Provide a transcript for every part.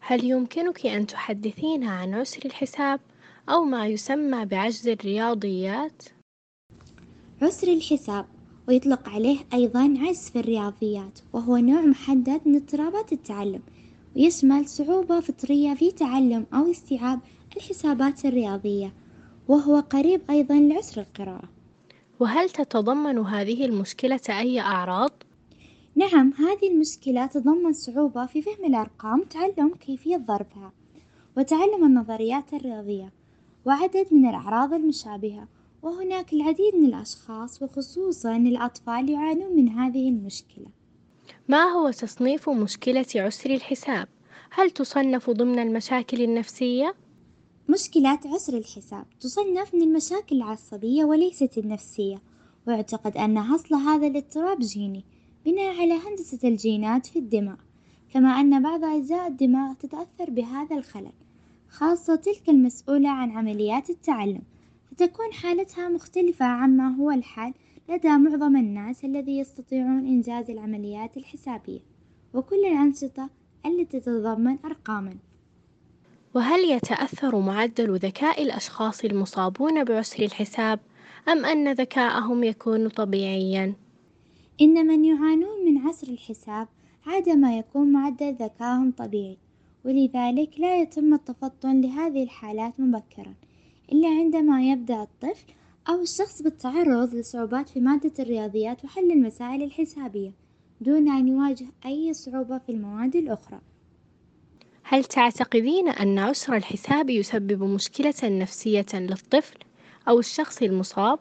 هل يمكنك أن تحدثينا عن عسر الحساب أو ما يسمى بعجز الرياضيات؟ عسر الحساب ويطلق عليه أيضا عجز في الرياضيات وهو نوع محدد من اضطرابات التعلم ويشمل صعوبة فطرية في تعلم أو استيعاب الحسابات الرياضية وهو قريب أيضا لعسر القراءة وهل تتضمن هذه المشكلة أي أعراض؟ نعم هذه المشكلة تتضمن صعوبة في فهم الأرقام وتعلم كيفية ضربها وتعلم النظريات الرياضية وعدد من الأعراض المشابهة وهناك العديد من الأشخاص وخصوصا الأطفال يعانون من هذه المشكلة ما هو تصنيف مشكلة عسر الحساب؟ هل تصنف ضمن المشاكل النفسية؟ مشكلات عسر الحساب تصنف من المشاكل العصبية وليست النفسية ويعتقد أن أصل هذا الاضطراب جيني بناء على هندسة الجينات في الدماغ كما أن بعض أجزاء الدماغ تتأثر بهذا الخلل خاصة تلك المسؤولة عن عمليات التعلم فتكون حالتها مختلفة عما هو الحال لدى معظم الناس الذي يستطيعون إنجاز العمليات الحسابية وكل الأنشطة التي تتضمن أرقامًا. وهل يتأثر معدل ذكاء الأشخاص المصابون بعسر الحساب أم أن ذكاءهم يكون طبيعيًا؟ إن من يعانون من عسر الحساب عادة ما يكون معدل ذكائهم طبيعي ولذلك لا يتم التفطن لهذه الحالات مبكرًا إلا عندما يبدأ الطفل أو الشخص بالتعرض لصعوبات في مادة الرياضيات وحل المسائل الحسابية دون أن يواجه أي صعوبة في المواد الأخرى. هل تعتقدين أن عسر الحساب يسبب مشكلة نفسية للطفل أو الشخص المصاب؟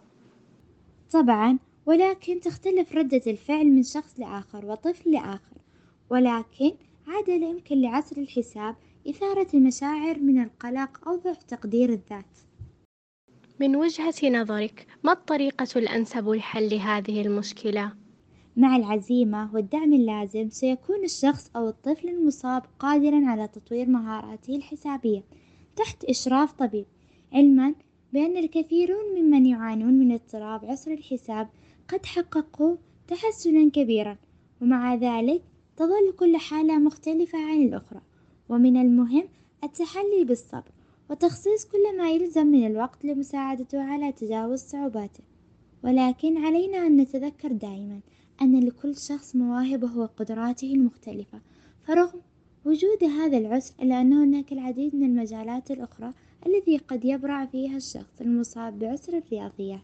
طبعًا، ولكن تختلف ردة الفعل من شخص لآخر وطفل لآخر، ولكن عادة لا يمكن لعسر الحساب إثارة المشاعر من القلق أو ضعف تقدير الذات. من وجهة نظرك ما الطريقة الأنسب لحل هذه المشكلة؟ مع العزيمة والدعم اللازم سيكون الشخص أو الطفل المصاب قادرًا على تطوير مهاراته الحسابية تحت إشراف طبيب، علمًا بأن الكثيرون ممن يعانون من اضطراب عسر الحساب قد حققوا تحسنًا كبيرًا، ومع ذلك تظل كل حالة مختلفة عن الأخرى، ومن المهم التحلي بالصبر وتخصيص كل ما يلزم من الوقت لمساعدته على تجاوز صعوباته، ولكن علينا أن نتذكر دائمًا أن لكل شخص مواهبه وقدراته المختلفة، فرغم وجود هذا العسر إلا أن هناك العديد من المجالات الأخرى التي قد يبرع فيها الشخص المصاب بعسر الرياضيات.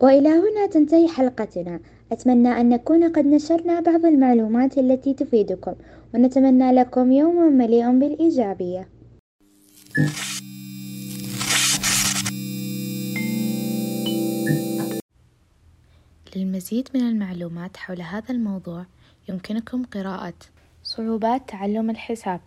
وإلى هنا تنتهي حلقتنا، أتمنى أن نكون قد نشرنا بعض المعلومات التي تفيدكم، ونتمنى لكم يوما مليء بالإيجابية. للمزيد من المعلومات حول هذا الموضوع يمكنكم قراءة صعوبات تعلم الحساب.